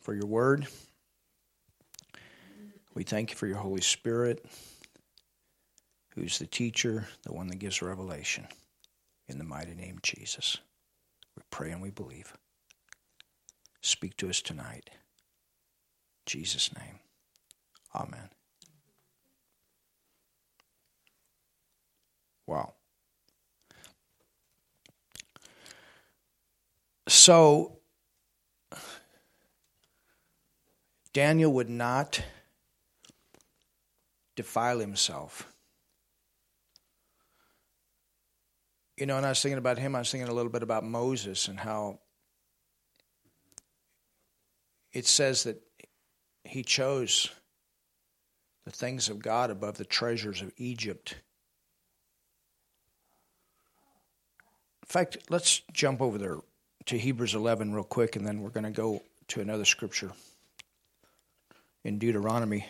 for your word. We thank you for your Holy Spirit, who's the teacher, the one that gives revelation. In the mighty name of Jesus, we pray and we believe. Speak to us tonight. In Jesus' name. Amen. Wow. So, Daniel would not defile himself. You know, and I was thinking about him, I was thinking a little bit about Moses and how it says that he chose the things of God above the treasures of Egypt. In fact, let's jump over there to Hebrews 11 real quick, and then we're going to go to another scripture in Deuteronomy.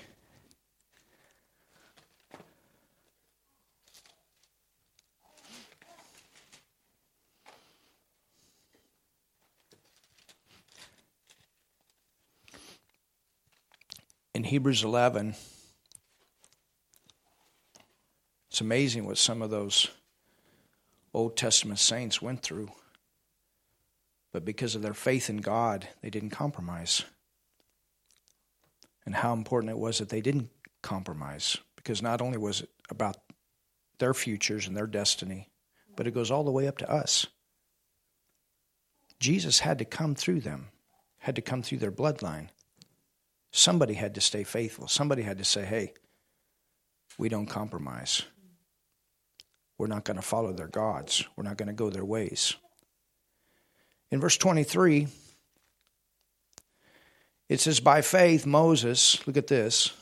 In Hebrews 11, it's amazing what some of those Old Testament saints went through. But because of their faith in God, they didn't compromise and how important it was that they didn't compromise because not only was it about their futures and their destiny, but it goes all the way up to us. Jesus had to come through them, had to come through their bloodline. Somebody had to stay faithful. Somebody had to say, hey, we don't compromise. We're not going to follow their gods. We're not going to go their ways. In verse 23, it says, By faith, Moses, look at this,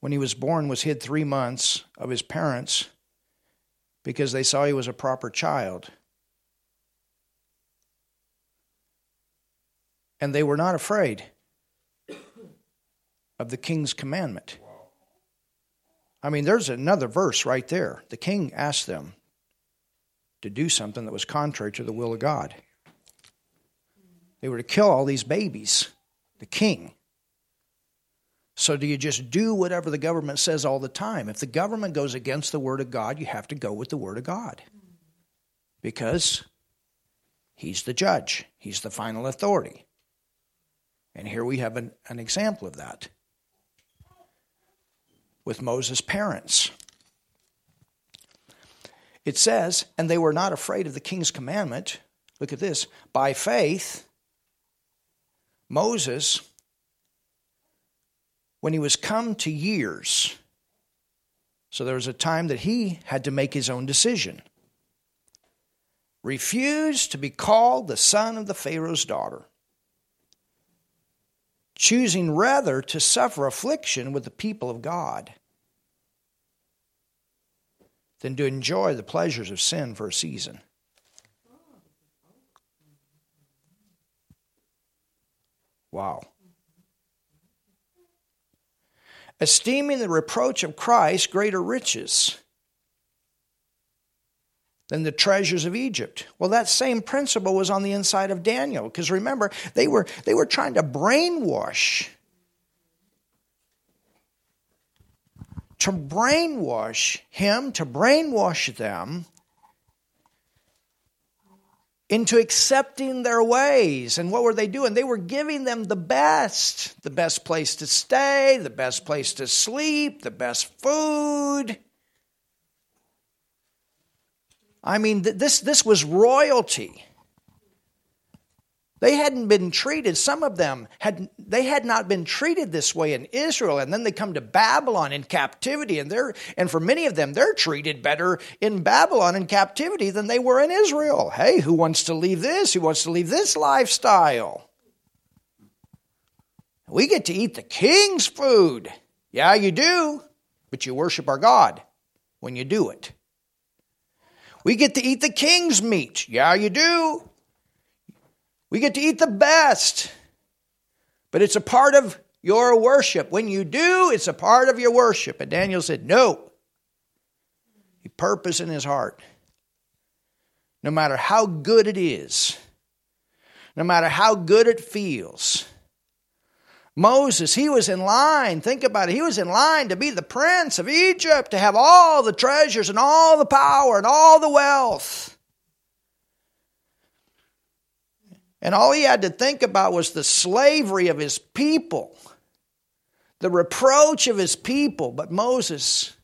when he was born, was hid three months of his parents because they saw he was a proper child. And they were not afraid of the king's commandment. I mean, there's another verse right there. The king asked them to do something that was contrary to the will of God. They were to kill all these babies, the king. So, do you just do whatever the government says all the time? If the government goes against the Word of God, you have to go with the Word of God. Because He's the judge, He's the final authority. And here we have an, an example of that with Moses' parents. It says, and they were not afraid of the king's commandment. Look at this. By faith, Moses, when he was come to years, so there was a time that he had to make his own decision, refused to be called the son of the Pharaoh's daughter, choosing rather to suffer affliction with the people of God than to enjoy the pleasures of sin for a season. Wow. Esteeming the reproach of Christ greater riches than the treasures of Egypt. Well, that same principle was on the inside of Daniel, because remember, they were, they were trying to brainwash. To brainwash him, to brainwash them into accepting their ways. And what were they doing? They were giving them the best the best place to stay, the best place to sleep, the best food. I mean, this, this was royalty. They hadn't been treated, some of them had they had not been treated this way in Israel, and then they come to Babylon in captivity, and they're and for many of them, they're treated better in Babylon in captivity than they were in Israel. Hey, who wants to leave this? Who wants to leave this lifestyle? We get to eat the king's food. Yeah, you do, but you worship our God when you do it. We get to eat the king's meat. Yeah, you do, we get to eat the best, but it's a part of your worship. When you do, it's a part of your worship. And Daniel said, No. He purpose in his heart. No matter how good it is, no matter how good it feels. Moses, he was in line. Think about it. He was in line to be the prince of Egypt, to have all the treasures and all the power and all the wealth. And all he had to think about was the slavery of his people, the reproach of his people. But Moses,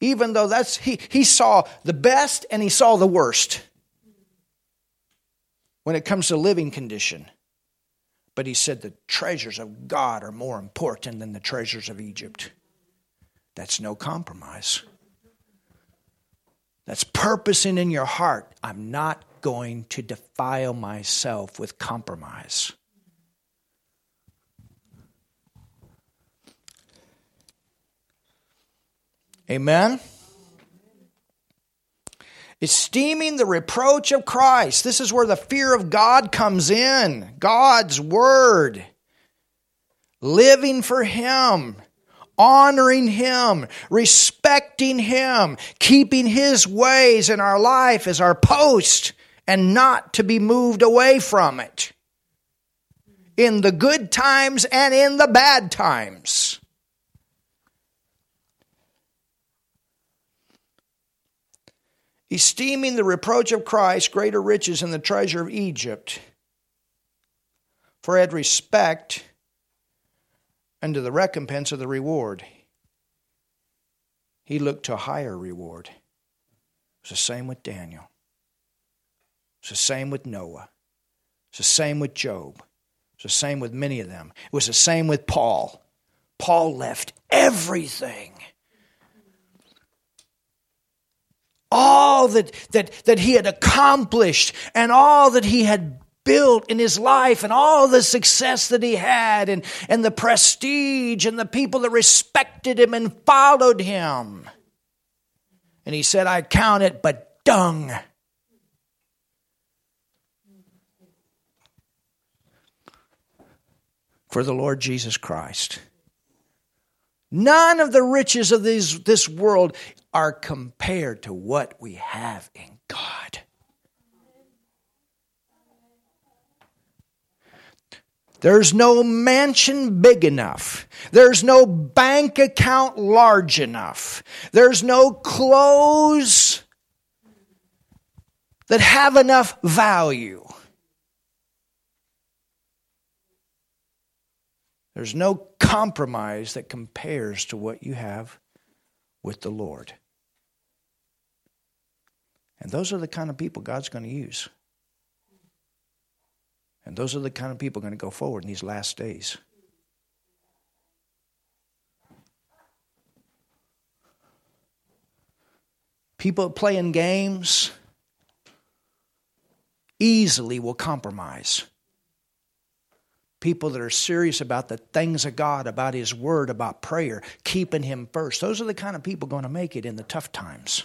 even though that's, he, he saw the best and he saw the worst when it comes to living condition. But he said the treasures of God are more important than the treasures of Egypt. That's no compromise. That's purposing in your heart. I'm not going to defile myself with compromise. Amen? Esteeming the reproach of Christ. This is where the fear of God comes in. God's Word. Living for Him. Honoring Him. Respecting Him. Keeping His ways in our life as our post and not to be moved away from it. In the good times and in the bad times. esteeming the reproach of Christ greater riches than the treasure of Egypt, for had respect unto the recompense of the reward. He looked to a higher reward. It was the same with Daniel. It's the same with Noah. It's the same with Job. It's the same with many of them. It was the same with Paul. Paul left everything all that, that, that he had accomplished and all that he had built in his life and all the success that he had and, and the prestige and the people that respected him and followed him. And he said, I count it but dung. For the Lord Jesus Christ. None of the riches of this, this world are compared to what we have in God. There's no mansion big enough. There's no bank account large enough. There's no clothes that have enough value. There's no compromise that compares to what you have with the Lord. And those are the kind of people God's going to use. And those are the kind of people going to go forward in these last days. People playing games easily will compromise. People that are serious about the things of God, about His Word, about prayer, keeping Him first. Those are the kind of people going to make it in the tough times.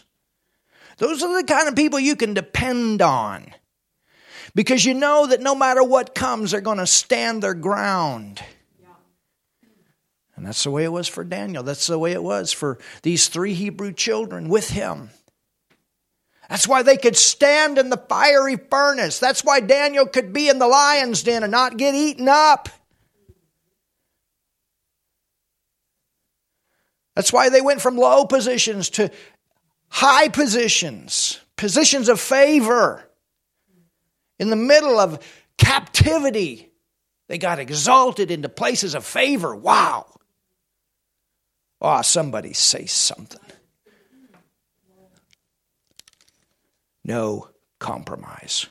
Those are the kind of people you can depend on. Because you know that no matter what comes, they're going to stand their ground. And that's the way it was for Daniel. That's the way it was for these three Hebrew children with him. That's why they could stand in the fiery furnace. That's why Daniel could be in the lion's den and not get eaten up. That's why they went from low positions to high positions, positions of favor. In the middle of captivity, they got exalted into places of favor. Wow. Oh, somebody say something. No compromise.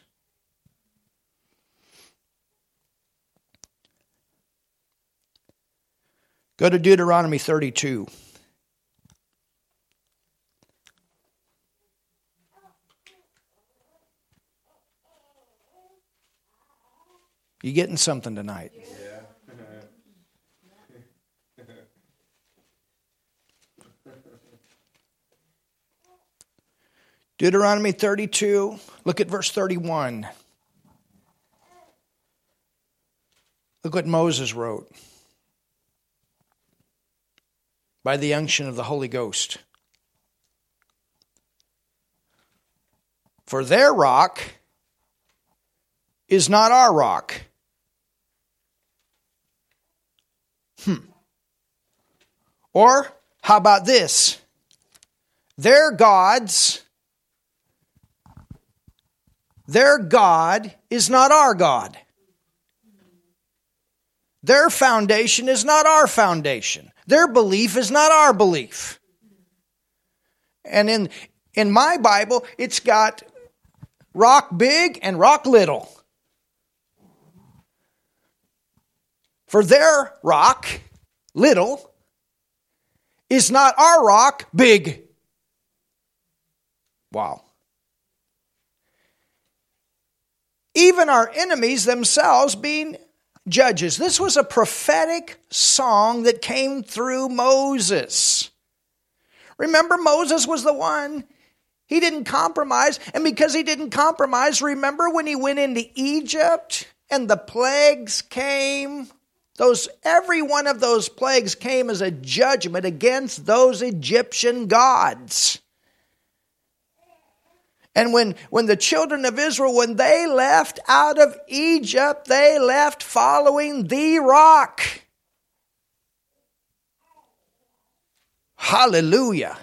Go to Deuteronomy 32. You getting something tonight? Yeah. Deuteronomy 32, look at verse 31. Look what Moses wrote by the unction of the Holy Ghost. For their rock is not our rock. Hmm. Or how about this? Their gods, their God is not our God. Their foundation is not our foundation. Their belief is not our belief. And in, in my Bible, it's got rock big and rock little. For their rock, little, is not our rock, big. Wow. Even our enemies themselves being judges. This was a prophetic song that came through Moses. Remember, Moses was the one. He didn't compromise. And because he didn't compromise, remember when he went into Egypt and the plagues came? Those, every one of those plagues came as a judgment against those Egyptian gods. And when, when the children of Israel, when they left out of Egypt, they left following the rock. Hallelujah.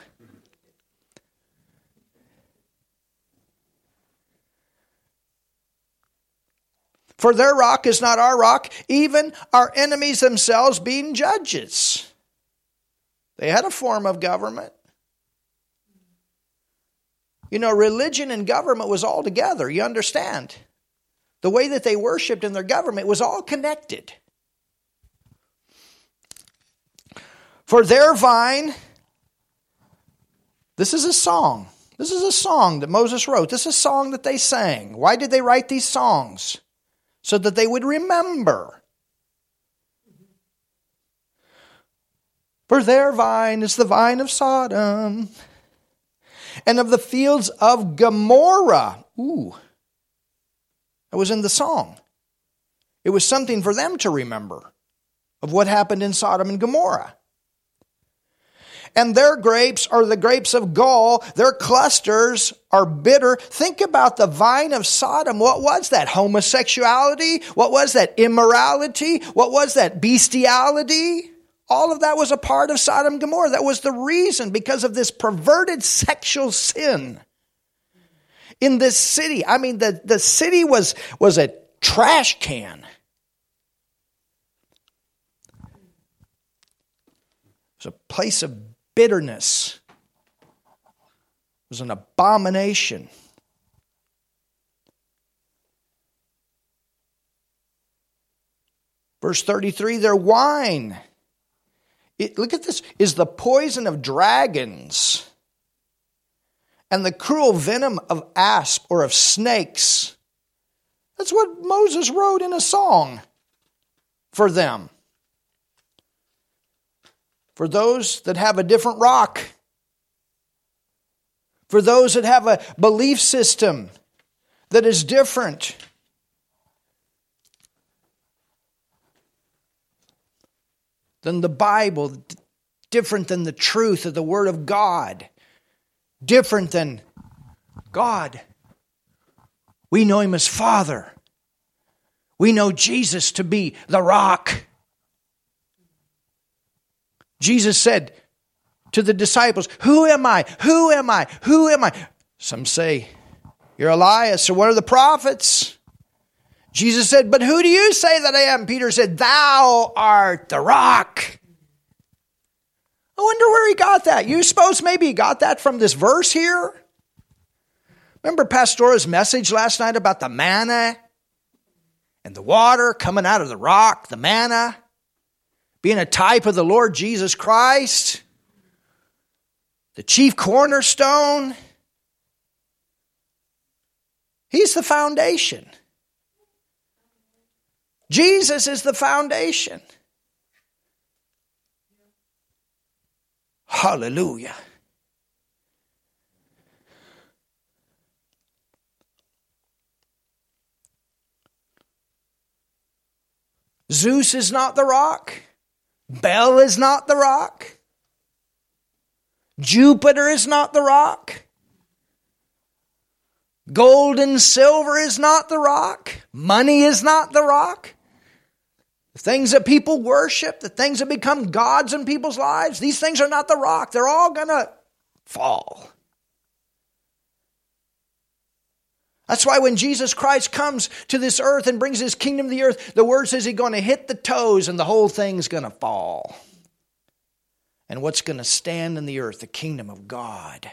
For their rock is not our rock, even our enemies themselves being judges. They had a form of government. You know, religion and government was all together, you understand? The way that they worshiped in their government was all connected. For their vine, this is a song. This is a song that Moses wrote. This is a song that they sang. Why did they write these songs? So that they would remember. For their vine is the vine of Sodom and of the fields of Gomorrah. Ooh, that was in the song. It was something for them to remember of what happened in Sodom and Gomorrah. And their grapes are the grapes of gall. Their clusters are bitter. Think about the vine of Sodom. What was that? Homosexuality? What was that? Immorality? What was that? Bestiality? All of that was a part of Sodom and Gomorrah. That was the reason because of this perverted sexual sin in this city. I mean, the, the city was, was a trash can. It was a place of bitterness. It was an abomination. Verse 33 their wine it, look at this is the poison of dragons and the cruel venom of asp or of snakes. That's what Moses wrote in a song for them. For those that have a different rock, for those that have a belief system that is different. Than the Bible, different than the truth of the Word of God, different than God. We know Him as Father. We know Jesus to be the rock. Jesus said to the disciples, Who am I? Who am I? Who am I? Some say, You're Elias, or what are the prophets? Jesus said, But who do you say that I am? Peter said, Thou art the rock. I wonder where he got that. You suppose maybe he got that from this verse here? Remember Pastora's message last night about the manna and the water coming out of the rock, the manna being a type of the Lord Jesus Christ, the chief cornerstone. He's the foundation. Jesus is the foundation. Hallelujah. Zeus is not the rock. Bel is not the rock. Jupiter is not the rock. Gold and silver is not the rock. Money is not the rock. Things that people worship, the things that become gods in people's lives, these things are not the rock. They're all going to fall. That's why when Jesus Christ comes to this earth and brings his kingdom to the earth, the word says he's going to hit the toes and the whole thing's going to fall. And what's going to stand in the earth? The kingdom of God.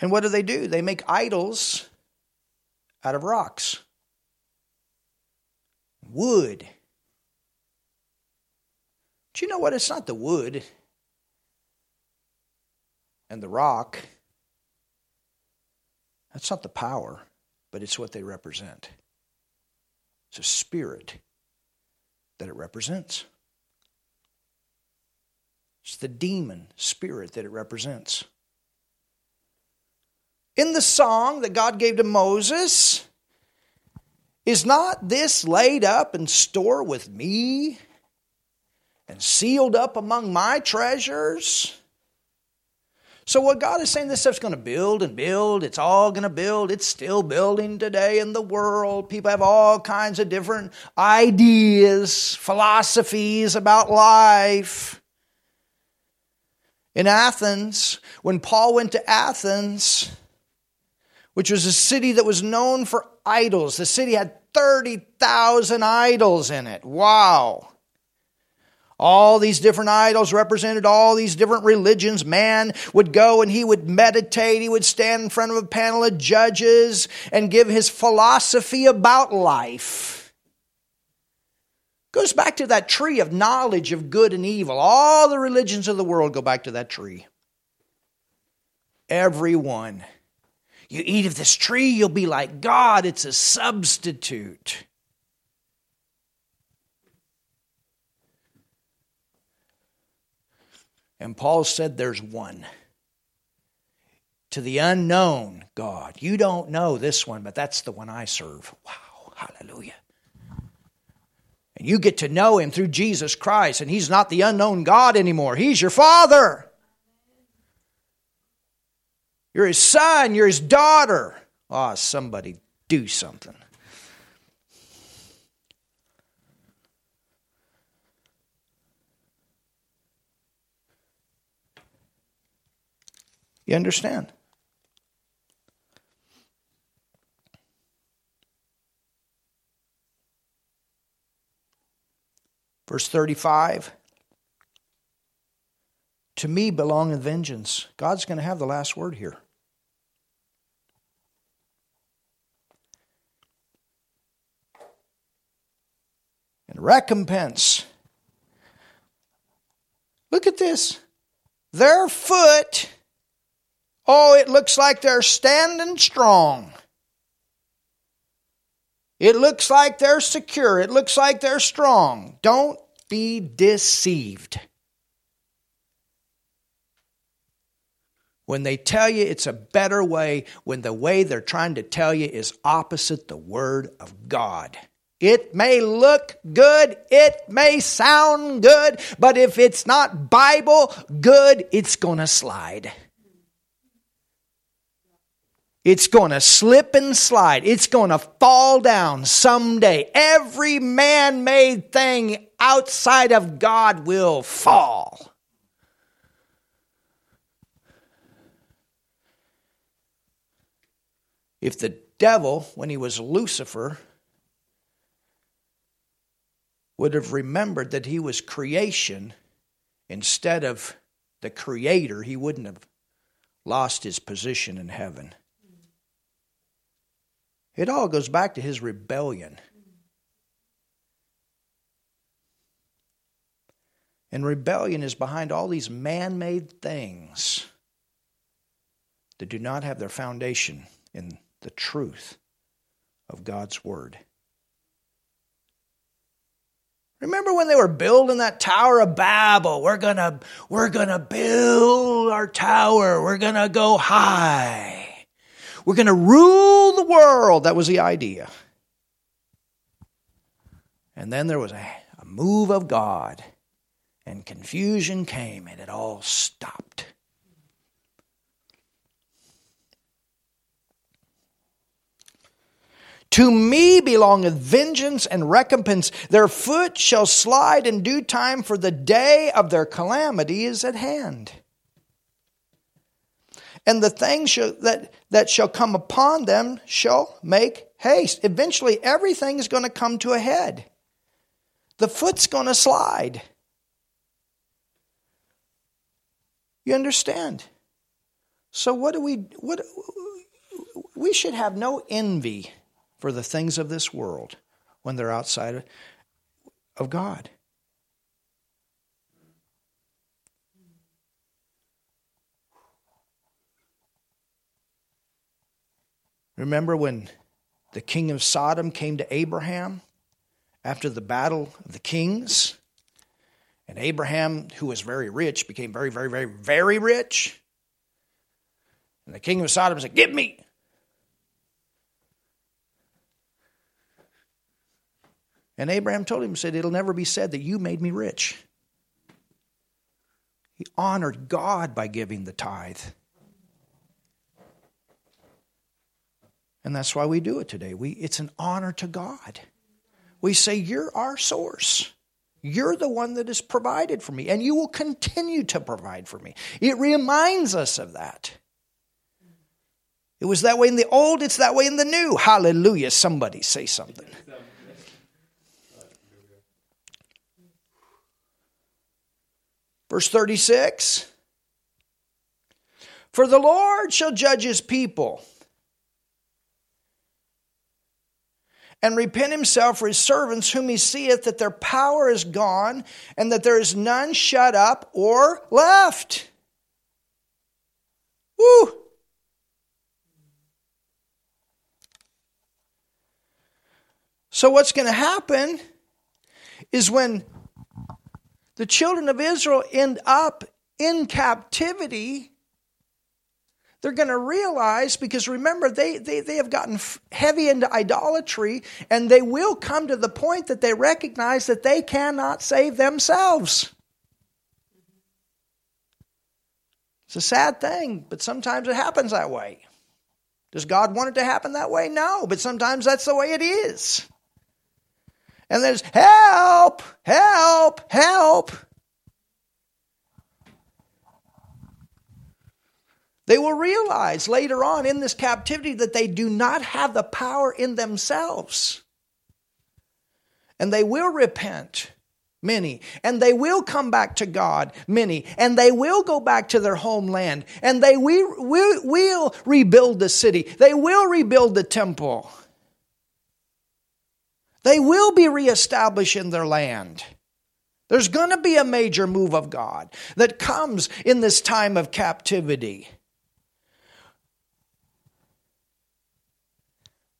And what do they do? They make idols out of rocks, wood. But you know what? It's not the wood and the rock. That's not the power, but it's what they represent. It's a spirit that it represents. It's the demon spirit that it represents. In the song that God gave to Moses, is not this laid up in store with me and sealed up among my treasures? So, what God is saying, this stuff's going to build and build. It's all going to build. It's still building today in the world. People have all kinds of different ideas, philosophies about life. In Athens, when Paul went to Athens, which was a city that was known for idols, the city had 30,000 idols in it. Wow. All these different idols represented all these different religions. Man would go and he would meditate. He would stand in front of a panel of judges and give his philosophy about life. Goes back to that tree of knowledge of good and evil. All the religions of the world go back to that tree. Every one. You eat of this tree, you'll be like God. It's a substitute. And Paul said there's one. To the unknown God. You don't know this one, but that's the one I serve. Wow, hallelujah. And you get to know him through Jesus Christ, and he's not the unknown God anymore. He's your Father. You're his son, you're his daughter. Ah, oh, somebody do something. You understand? Verse 35 To me belong the vengeance. God's going to have the last word here. And recompense. Look at this. Their foot Oh, it looks like they're standing strong. It looks like they're secure. It looks like they're strong. Don't be deceived. When they tell you it's a better way, when the way they're trying to tell you is opposite the Word of God. It may look good, it may sound good, but if it's not Bible good, it's going to slide. It's going to slip and slide. It's going to fall down someday. Every man made thing outside of God will fall. If the devil, when he was Lucifer, would have remembered that he was creation instead of the creator, he wouldn't have lost his position in heaven. It all goes back to his rebellion. And rebellion is behind all these man made things that do not have their foundation in the truth of God's Word. Remember when they were building that Tower of Babel? We're gonna, we're gonna build our tower. We're gonna go high. We're to rule the world. That was the idea. And then there was a, a move of God, and confusion came, and it all stopped. To me belongeth vengeance and recompense. Their foot shall slide in due time, for the day of their calamity is at hand. And the things that, that shall come upon them shall make haste. Eventually, everything is going to come to a head. The foot's going to slide. You understand? So what do we what we should have no envy for the things of this world when they're outside of God. Remember when the king of Sodom came to Abraham after the battle of the kings? And Abraham, who was very rich, became very, very, very, very rich. And the king of Sodom said, Give me And Abraham told him, said, It'll never be said that you made me rich. He honored God by giving the tithe. And that's why we do it today. We, it's an honor to God. We say, You're our source. You're the one that has provided for me, and you will continue to provide for me. It reminds us of that. It was that way in the old, it's that way in the new. Hallelujah. Somebody say something. Verse 36 For the Lord shall judge his people and repent himself for his servants, whom he seeth that their power is gone, and that there is none shut up or left. Woo! So, what's going to happen is when the children of Israel end up in captivity, they're going to realize because remember, they, they, they have gotten heavy into idolatry, and they will come to the point that they recognize that they cannot save themselves. It's a sad thing, but sometimes it happens that way. Does God want it to happen that way? No, but sometimes that's the way it is. And there's help, help, help. They will realize later on in this captivity that they do not have the power in themselves. And they will repent, many. And they will come back to God, many. And they will go back to their homeland. And they will, will, will rebuild the city. They will rebuild the temple. They will be reestablished in their land. There's going to be a major move of God that comes in this time of captivity.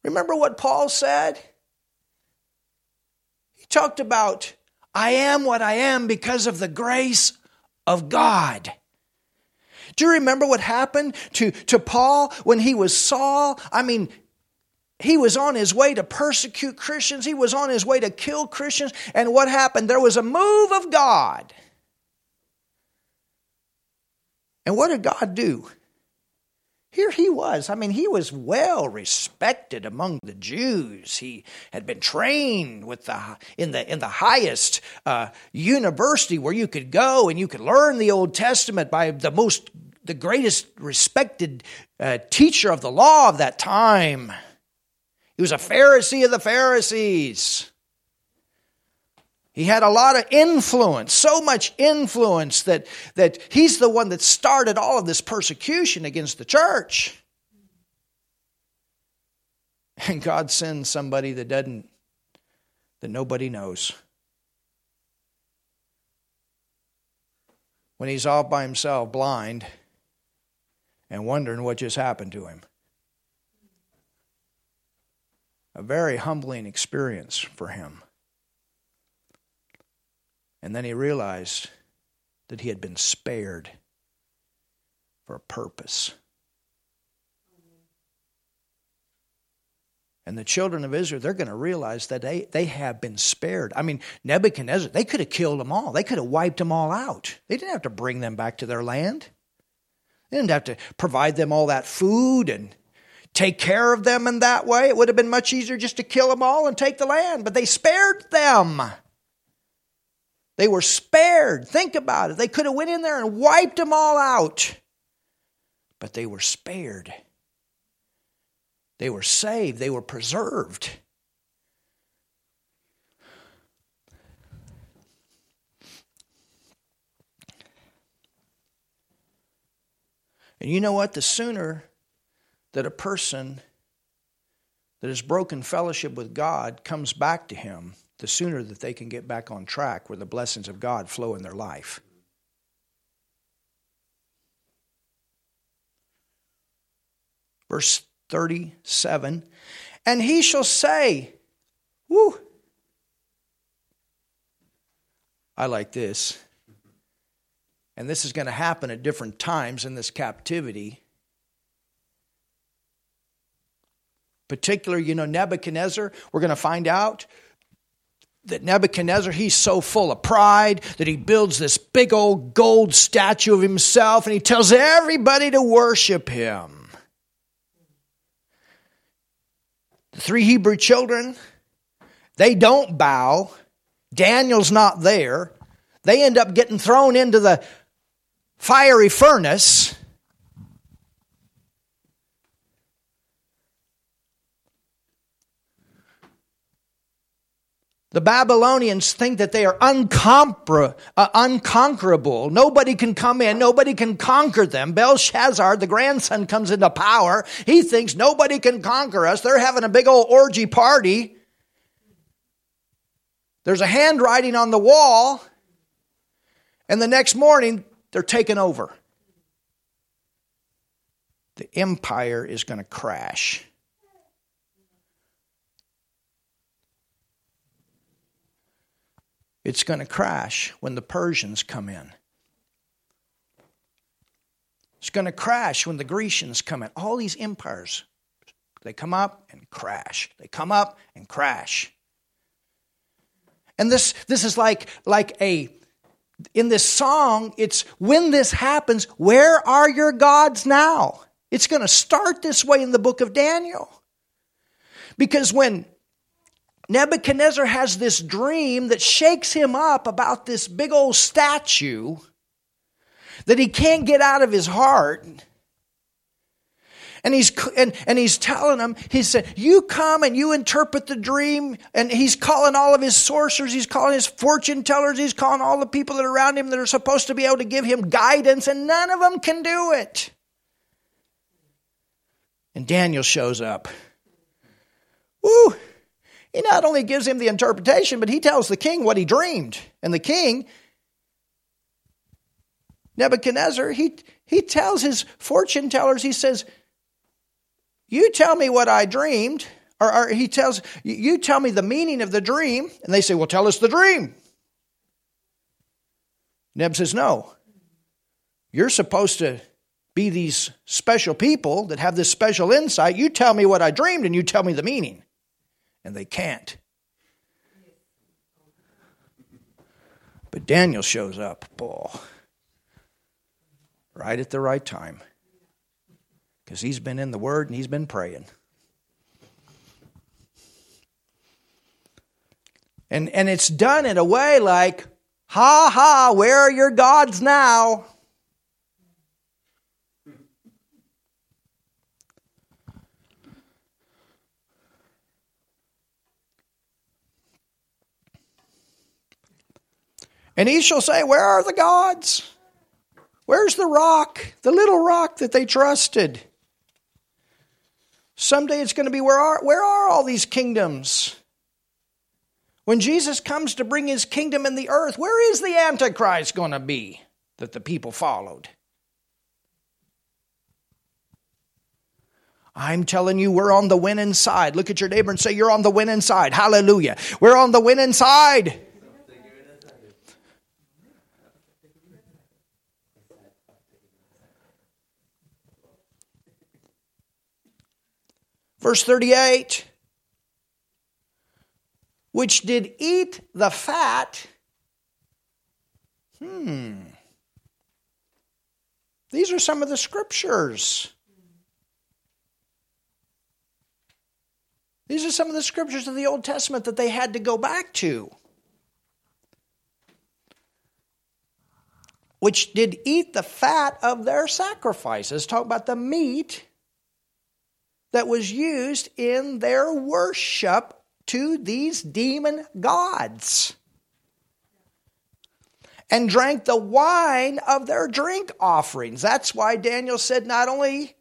Remember what Paul said? He talked about, I am what I am because of the grace of God. Do you remember what happened to, to Paul when he was Saul? I mean, he was on his way to persecute Christians. He was on his way to kill Christians. And what happened? There was a move of God. And what did God do? Here he was. I mean, he was well respected among the Jews. He had been trained with the in the in the highest uh, university where you could go and you could learn the Old Testament by the most the greatest respected uh, teacher of the law of that time. He was a Pharisee of the Pharisees. He had a lot of influence, so much influence that, that he's the one that started all of this persecution against the church. And God sends somebody that doesn't, that nobody knows. When he's all by himself, blind, and wondering what just happened to him. A very humbling experience for him. And then he realized that he had been spared for a purpose. And the children of Israel, they're going to realize that they, they have been spared. I mean, Nebuchadnezzar, they could have killed them all. They could have wiped them all out. They didn't have to bring them back to their land. They didn't have to provide them all that food and take care of them in that way. It would have been much easier just to kill them all and take the land, but they spared them. They were spared. Think about it. They could have went in there and wiped them all out. But they were spared. They were saved. They were preserved. And you know what? The sooner that a person that has broken fellowship with God comes back to Him, the sooner that they can get back on track where the blessings of God flow in their life. Verse 37 And he shall say, Woo! I like this. And this is going to happen at different times in this captivity. Particular, you know, Nebuchadnezzar, we're going to find out that Nebuchadnezzar, he's so full of pride that he builds this big old gold statue of himself and he tells everybody to worship him. The three Hebrew children, they don't bow. Daniel's not there. They end up getting thrown into the fiery furnace. The Babylonians think that they are uh, unconquerable. Nobody can come in, nobody can conquer them. Belshazzar, the grandson, comes into power. He thinks nobody can conquer us. They're having a big old orgy party. There's a handwriting on the wall, and the next morning they're taken over. The empire is going to crash. It's going to crash when the Persians come in. It's going to crash when the Grecians come in. All these empires, they come up and crash. They come up and crash. And this, this is like, like a in this song, it's when this happens, where are your gods now? It's going to start this way in the book of Daniel. Because when Nebuchadnezzar has this dream that shakes him up about this big old statue that he can't get out of his heart, and he's and, and he's telling them he said you come and you interpret the dream and he's calling all of his sorcerers he's calling his fortune tellers he's calling all the people that are around him that are supposed to be able to give him guidance and none of them can do it. And daniel shows up. Woo! He not only gives him the interpretation but he tells the king what he dreamed and the king nebuchadnezzar he he tells his fortune tellers he says you tell me what I dreamed. Or, or, he tells, You tell me the meaning of the dream. And they say, Well, tell us the dream. Neb says, No. You're supposed to be these special people that have this special insight. You tell me what I dreamed and you tell me the meaning. And they can't. But Daniel shows up, boy, right at the right time because he's been in the Word and he's been praying. And, and it's done in a way like, ha ha, where are your gods now? And he shall say, Where are the gods? Where's the rock, the little rock that they trusted? Someday it's going to be where are, where are all these kingdoms? When Jesus comes to bring his kingdom in the earth, where is the Antichrist going to be that the people followed? I'm telling you, we're on the winning side. Look at your neighbor and say, You're on the winning side. Hallelujah. We're on the winning side. Verse 38 which did eat the fat. Hmm. These are some of the scriptures. These are some of the scriptures of the Old Testament that they had to go back to. Which did eat the fat of their sacrifices. Talk about the meat that was used in their worship to these demon gods. And drank the wine of their drink offerings. That's why Daniel said, Not only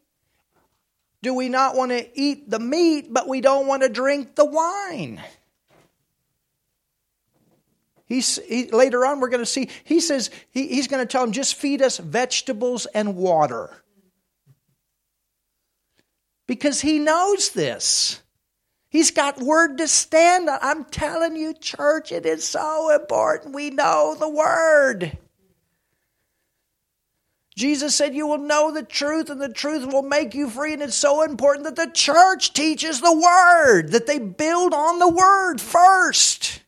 do we not want to eat the meat, but we don't want to drink the wine. He's, he, later on, we're going to see, he says, he, he's going to tell them, just feed us vegetables and water. Because he knows this. He's got word to stand on. I'm telling you, church, it is so important we know the word. Jesus said, You will know the truth, and the truth will make you free. And it's so important that the church teaches the word, that they build on the word first.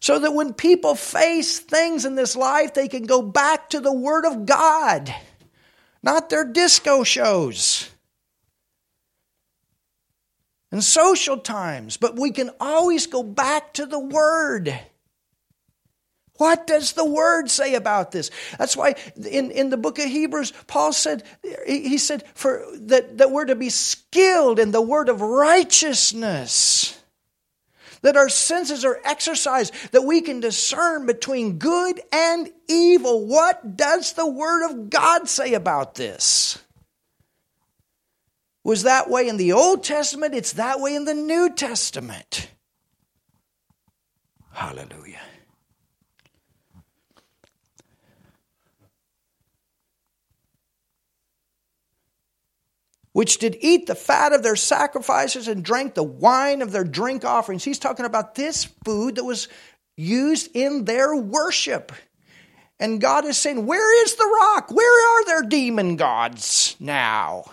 So that when people face things in this life, they can go back to the word of God, not their disco shows and social times. But we can always go back to the word. What does the word say about this? That's why in, in the book of Hebrews, Paul said, he said, for that, that we're to be skilled in the word of righteousness. That our senses are exercised, that we can discern between good and evil. What does the word of God say about this? Was that way in the Old Testament, it's that way in the New Testament. Hallelujah. which did eat the fat of their sacrifices and drank the wine of their drink offerings. He's talking about this food that was used in their worship. And God is saying, Where is the rock? Where are their demon gods now?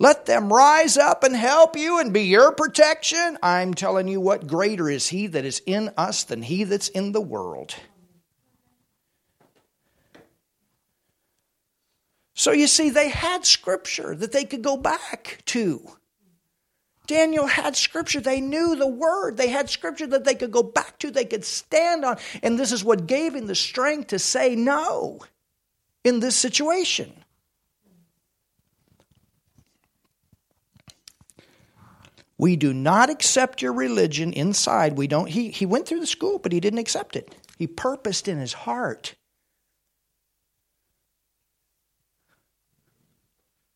Let them rise up and help you and be your protection. I'm telling you what, greater is He that is in us than He that's in the world. So you see, they had scripture that they could go back to. Daniel had scripture. They knew the word. They had scripture that they could go back to, they could stand on. And this is what gave him the strength to say no in this situation. We do not accept your religion inside. We don't he he went through the school, but he didn't accept it. He purposed in his heart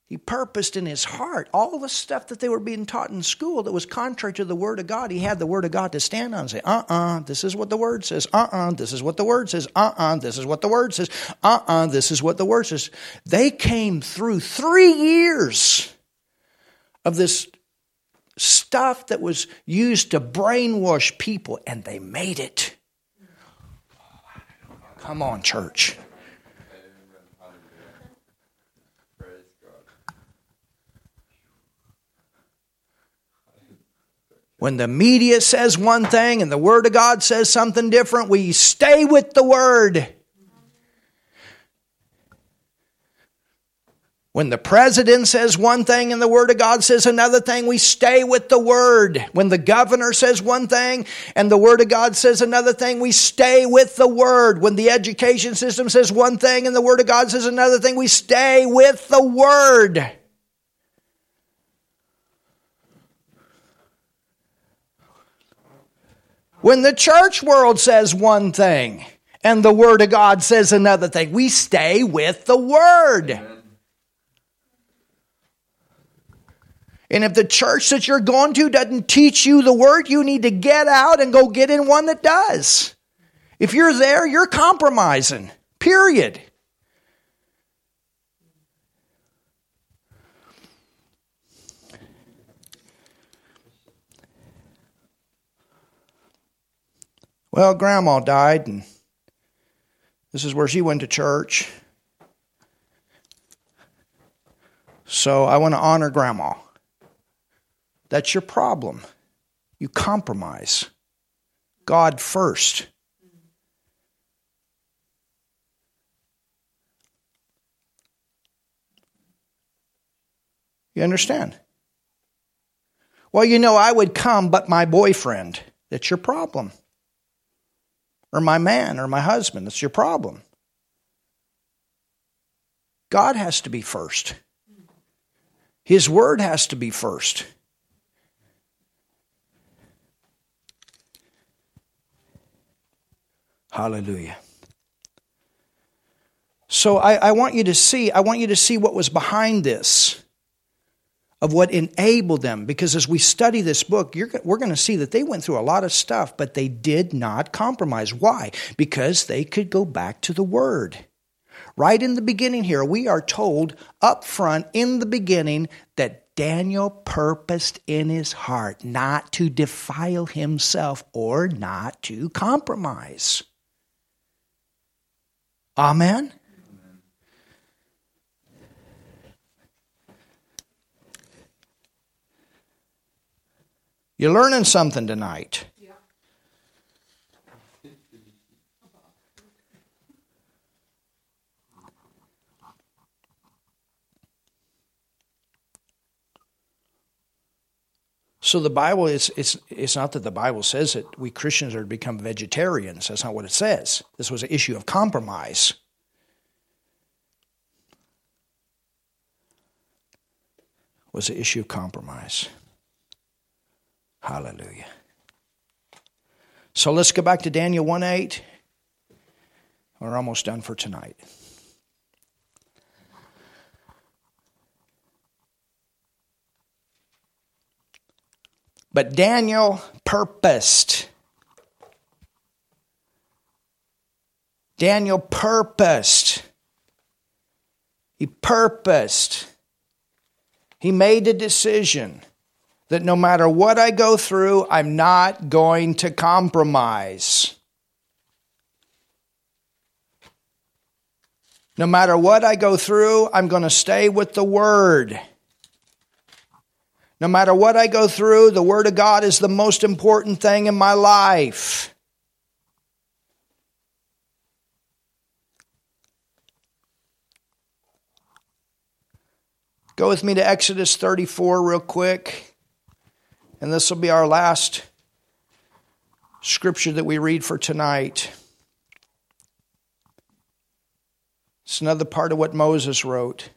He purposed in his heart all the stuff that they were being taught in school that was contrary to the Word of God. He had the Word of God to stand on and say, uh uh-uh, uh, this is what the Word says. Uh uh-uh, uh, this is what the Word says. Uh uh-uh, uh, this is what the Word says. Uh uh, this is what the Word says. They came through three years of this stuff that was used to brainwash people, and they made it. Come on, church. When the media says one thing and the Word of God says something different, we stay with the Word. When the president says one thing and the Word of God says another thing, we stay with the Word. When the governor says one thing and the Word of God says another thing, we stay with the Word. When the education system says one thing and the Word of God says another thing, we stay with the Word. When the church world says one thing and the Word of God says another thing, we stay with the Word. And if the church that you're going to doesn't teach you the Word, you need to get out and go get in one that does. If you're there, you're compromising, period. Well, grandma died, and this is where she went to church. So I want to honor grandma. That's your problem. You compromise. God first. You understand? Well, you know, I would come, but my boyfriend. That's your problem. Or my man or my husband. That's your problem. God has to be first. His word has to be first. Hallelujah. So I, I, want you to see, I want you to see what was behind this, of what enabled them. Because as we study this book, we're going to see that they went through a lot of stuff, but they did not compromise. Why? Because they could go back to the Word. Right in the beginning here, we are told up front in the beginning that Daniel purposed in his heart not to defile himself or not to compromise. Amen? You're learning something tonight. So the Bible is it's it's not that the Bible says that we Christians are to become vegetarians. That's not what it says. This was an issue of compromise. Was an issue of compromise. Hallelujah. So let's go back to Daniel 1 8. We're almost done for tonight. But Daniel purposed. Daniel purposed. He purposed. He made a decision that no matter what I go through, I'm not going to compromise. No matter what I go through, I'm going to stay with the Word. No matter what I go through, the Word of God is the most important thing in my life. Go with me to Exodus 34 real quick. And this will be our last scripture that we read for tonight. It's another part of what Moses wrote.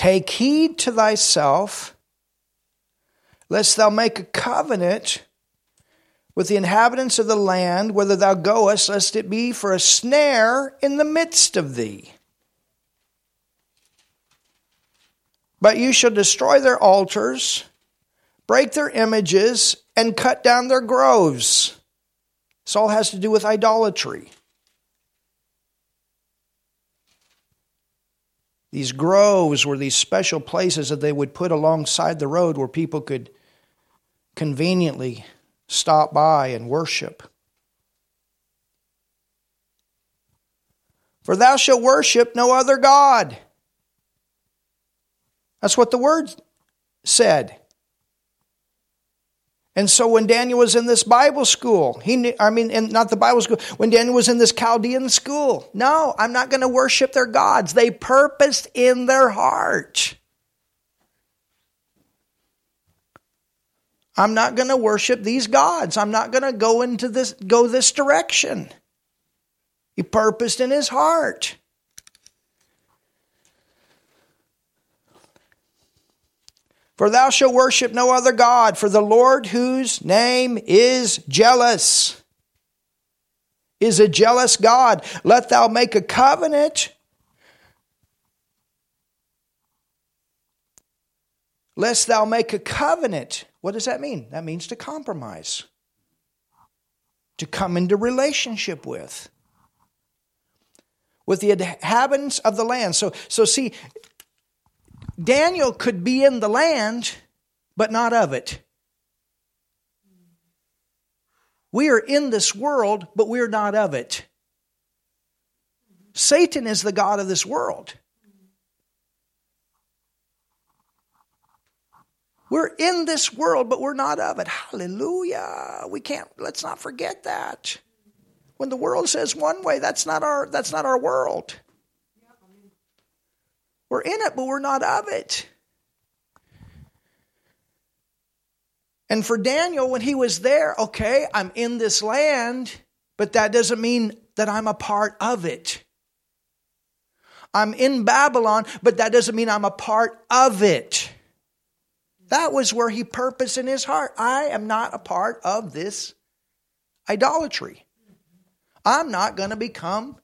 Take heed to thyself, lest thou make a covenant with the inhabitants of the land, whither thou goest, lest it be for a snare in the midst of thee. But you shall destroy their altars, break their images, and cut down their groves. This all has to do with idolatry. These groves were these special places that they would put alongside the road where people could conveniently stop by and worship. For thou shalt worship no other God. That's what the word said. And so when Daniel was in this Bible school, he knew, I mean, not the Bible school, when Daniel was in this Chaldean school, no, I'm not going to worship their gods. They purposed in their heart. I'm not going to worship these gods. I'm not going to go into this, go this direction. He purposed in his heart. For thou shalt worship no other God, for the Lord whose name is jealous is a jealous God. Let thou make a covenant. Lest thou make a covenant. What does that mean? That means to compromise, to come into relationship with with the inhabitants of the land. So, so see, Daniel could be in the land, but not of it. We are in this world, but we're not of it. Satan is the God of this world. We're in this world, but we're not of it. Hallelujah. We can't, let's not forget that. When the world says one way, that's not our, that's not our world. We're in it, but we're not of it. And for Daniel, when he was there, okay, I'm in this land, but that doesn't mean that I'm a part of it. I'm in Babylon, but that doesn't mean I'm a part of it. That was where he purposed in his heart. I am not a part of this idolatry. I'm not going to become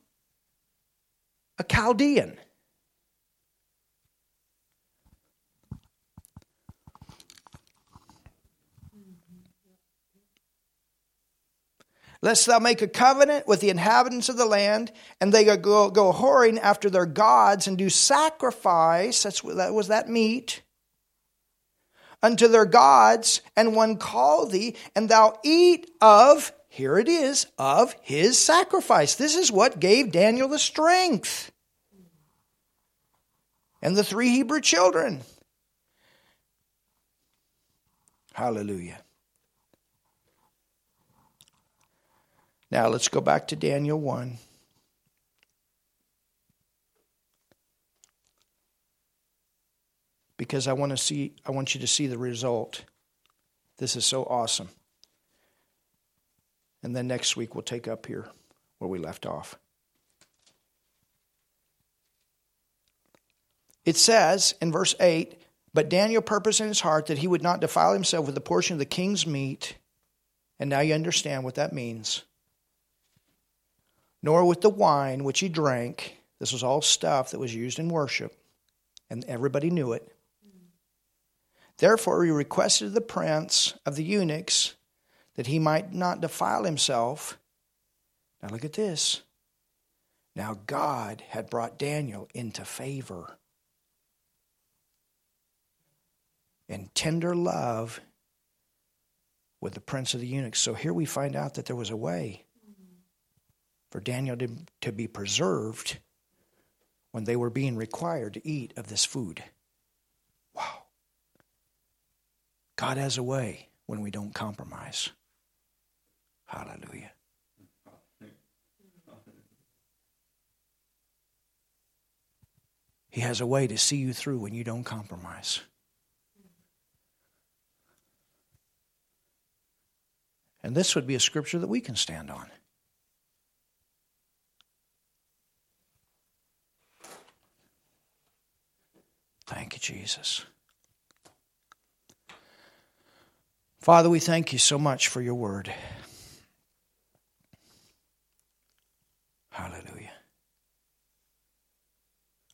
a Chaldean. Lest thou make a covenant with the inhabitants of the land, and they go, go whoring after their gods and do sacrifice. That's that was that meat unto their gods, and one call thee, and thou eat of. Here it is of his sacrifice. This is what gave Daniel the strength. And the three Hebrew children. Hallelujah. Now let's go back to Daniel 1. Because I want to see I want you to see the result. This is so awesome. And then next week we'll take up here where we left off. It says in verse 8, but Daniel purposed in his heart that he would not defile himself with the portion of the king's meat. And now you understand what that means nor with the wine which he drank. This was all stuff that was used in worship, and everybody knew it. Therefore, he requested the prince of the eunuchs that he might not defile himself. Now, look at this. Now, God had brought Daniel into favor and tender love with the prince of the eunuchs. So here we find out that there was a way for Daniel to, to be preserved when they were being required to eat of this food. Wow. God has a way when we don't compromise. Hallelujah. He has a way to see you through when you don't compromise. And this would be a scripture that we can stand on. Thank you, Jesus. Father, we thank you so much for your word. Hallelujah.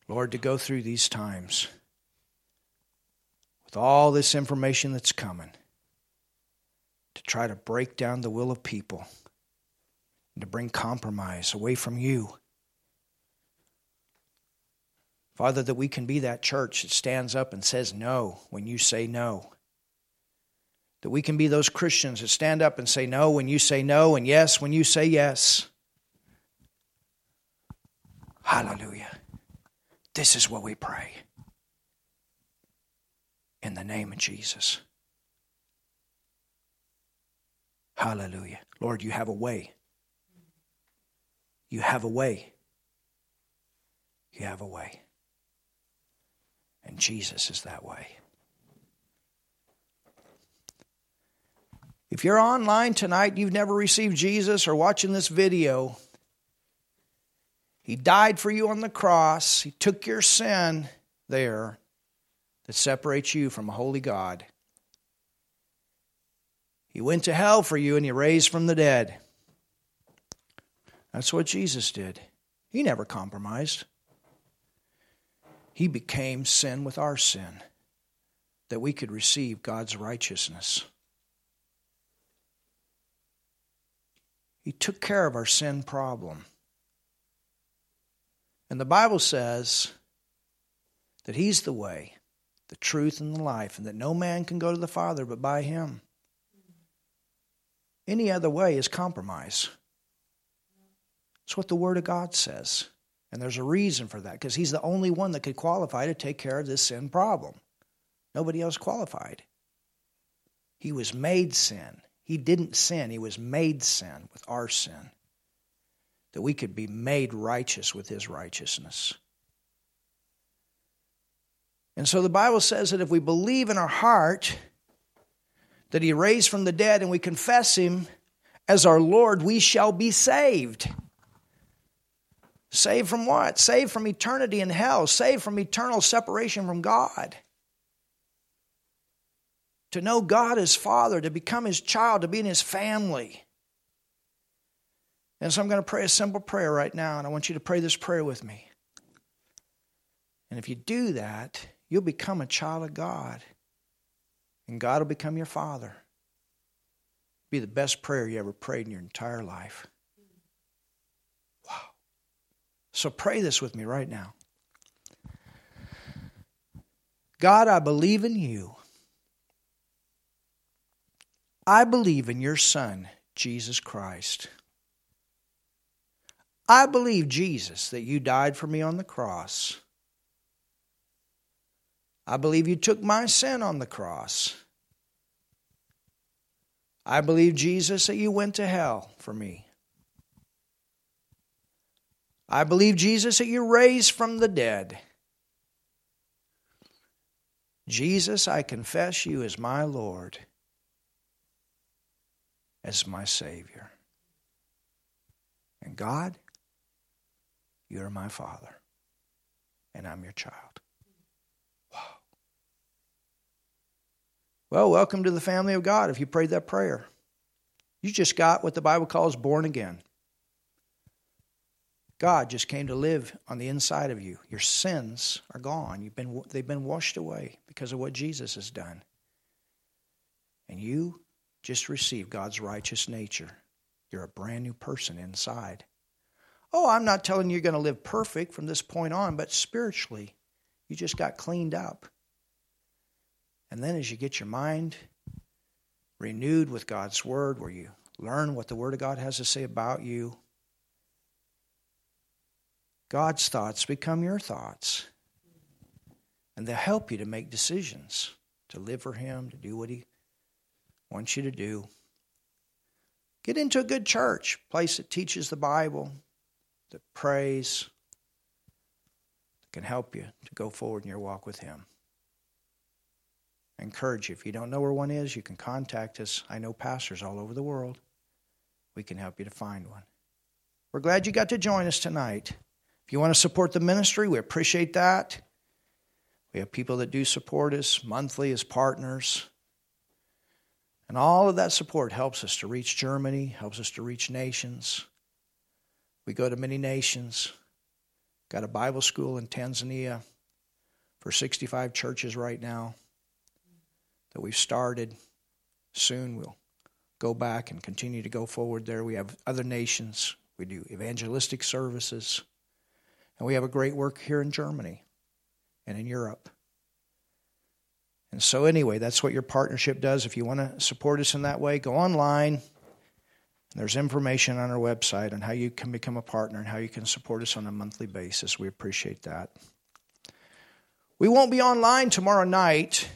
Lord, to go through these times with all this information that's coming, to try to break down the will of people, and to bring compromise away from you Father, that we can be that church that stands up and says no when you say no. That we can be those Christians that stand up and say no when you say no and yes when you say yes. Hallelujah. This is what we pray. In the name of Jesus. Hallelujah. Lord, you have a way. You have a way. You have a way. And Jesus is that way. If you're online tonight, you've never received Jesus or watching this video, He died for you on the cross. He took your sin there that separates you from a holy God. He went to hell for you and He raised from the dead. That's what Jesus did. He never compromised. He became sin with our sin that we could receive God's righteousness. He took care of our sin problem. And the Bible says that He's the way, the truth, and the life, and that no man can go to the Father but by Him. Any other way is compromise. That's what the Word of God says. And there's a reason for that because he's the only one that could qualify to take care of this sin problem. Nobody else qualified. He was made sin. He didn't sin, he was made sin with our sin. That we could be made righteous with his righteousness. And so the Bible says that if we believe in our heart that he raised from the dead and we confess him as our Lord, we shall be saved. Saved from what? Saved from eternity in hell, saved from eternal separation from God. To know God as Father, to become His child, to be in His family. And so I'm going to pray a simple prayer right now, and I want you to pray this prayer with me. And if you do that, you'll become a child of God, and God will become your Father. It'll Be the best prayer you ever prayed in your entire life. So pray this with me right now. God, I believe in you. I believe in your Son, Jesus Christ. I believe, Jesus, that you died for me on the cross. I believe you took my sin on the cross. I believe, Jesus, that you went to hell for me. I believe, Jesus, that you raised from the dead. Jesus, I confess you as my Lord, as my Savior. And God, you're my Father, and I'm your child. Wow. Well, welcome to the family of God if you prayed that prayer. You just got what the Bible calls born again. God just came to live on the inside of you. Your sins are gone. You've been, they've been washed away because of what Jesus has done. And you just received God's righteous nature. You're a brand new person inside. Oh, I'm not telling you you're going to live perfect from this point on, but spiritually, you just got cleaned up. And then as you get your mind renewed with God's Word, where you learn what the Word of God has to say about you, God's thoughts become your thoughts. And they'll help you to make decisions, to live for Him, to do what He wants you to do. Get into a good church, place that teaches the Bible, that prays, that can help you to go forward in your walk with Him. I encourage you, if you don't know where one is, you can contact us. I know pastors all over the world. We can help you to find one. We're glad you got to join us tonight. You want to support the ministry, we appreciate that. We have people that do support us monthly as partners. And all of that support helps us to reach Germany, helps us to reach nations. We go to many nations. Got a Bible school in Tanzania for 65 churches right now that we've started. Soon we'll go back and continue to go forward there. We have other nations. We do evangelistic services. And we have a great work here in Germany and in Europe. And so, anyway, that's what your partnership does. If you want to support us in that way, go online. There's information on our website on how you can become a partner and how you can support us on a monthly basis. We appreciate that. We won't be online tomorrow night.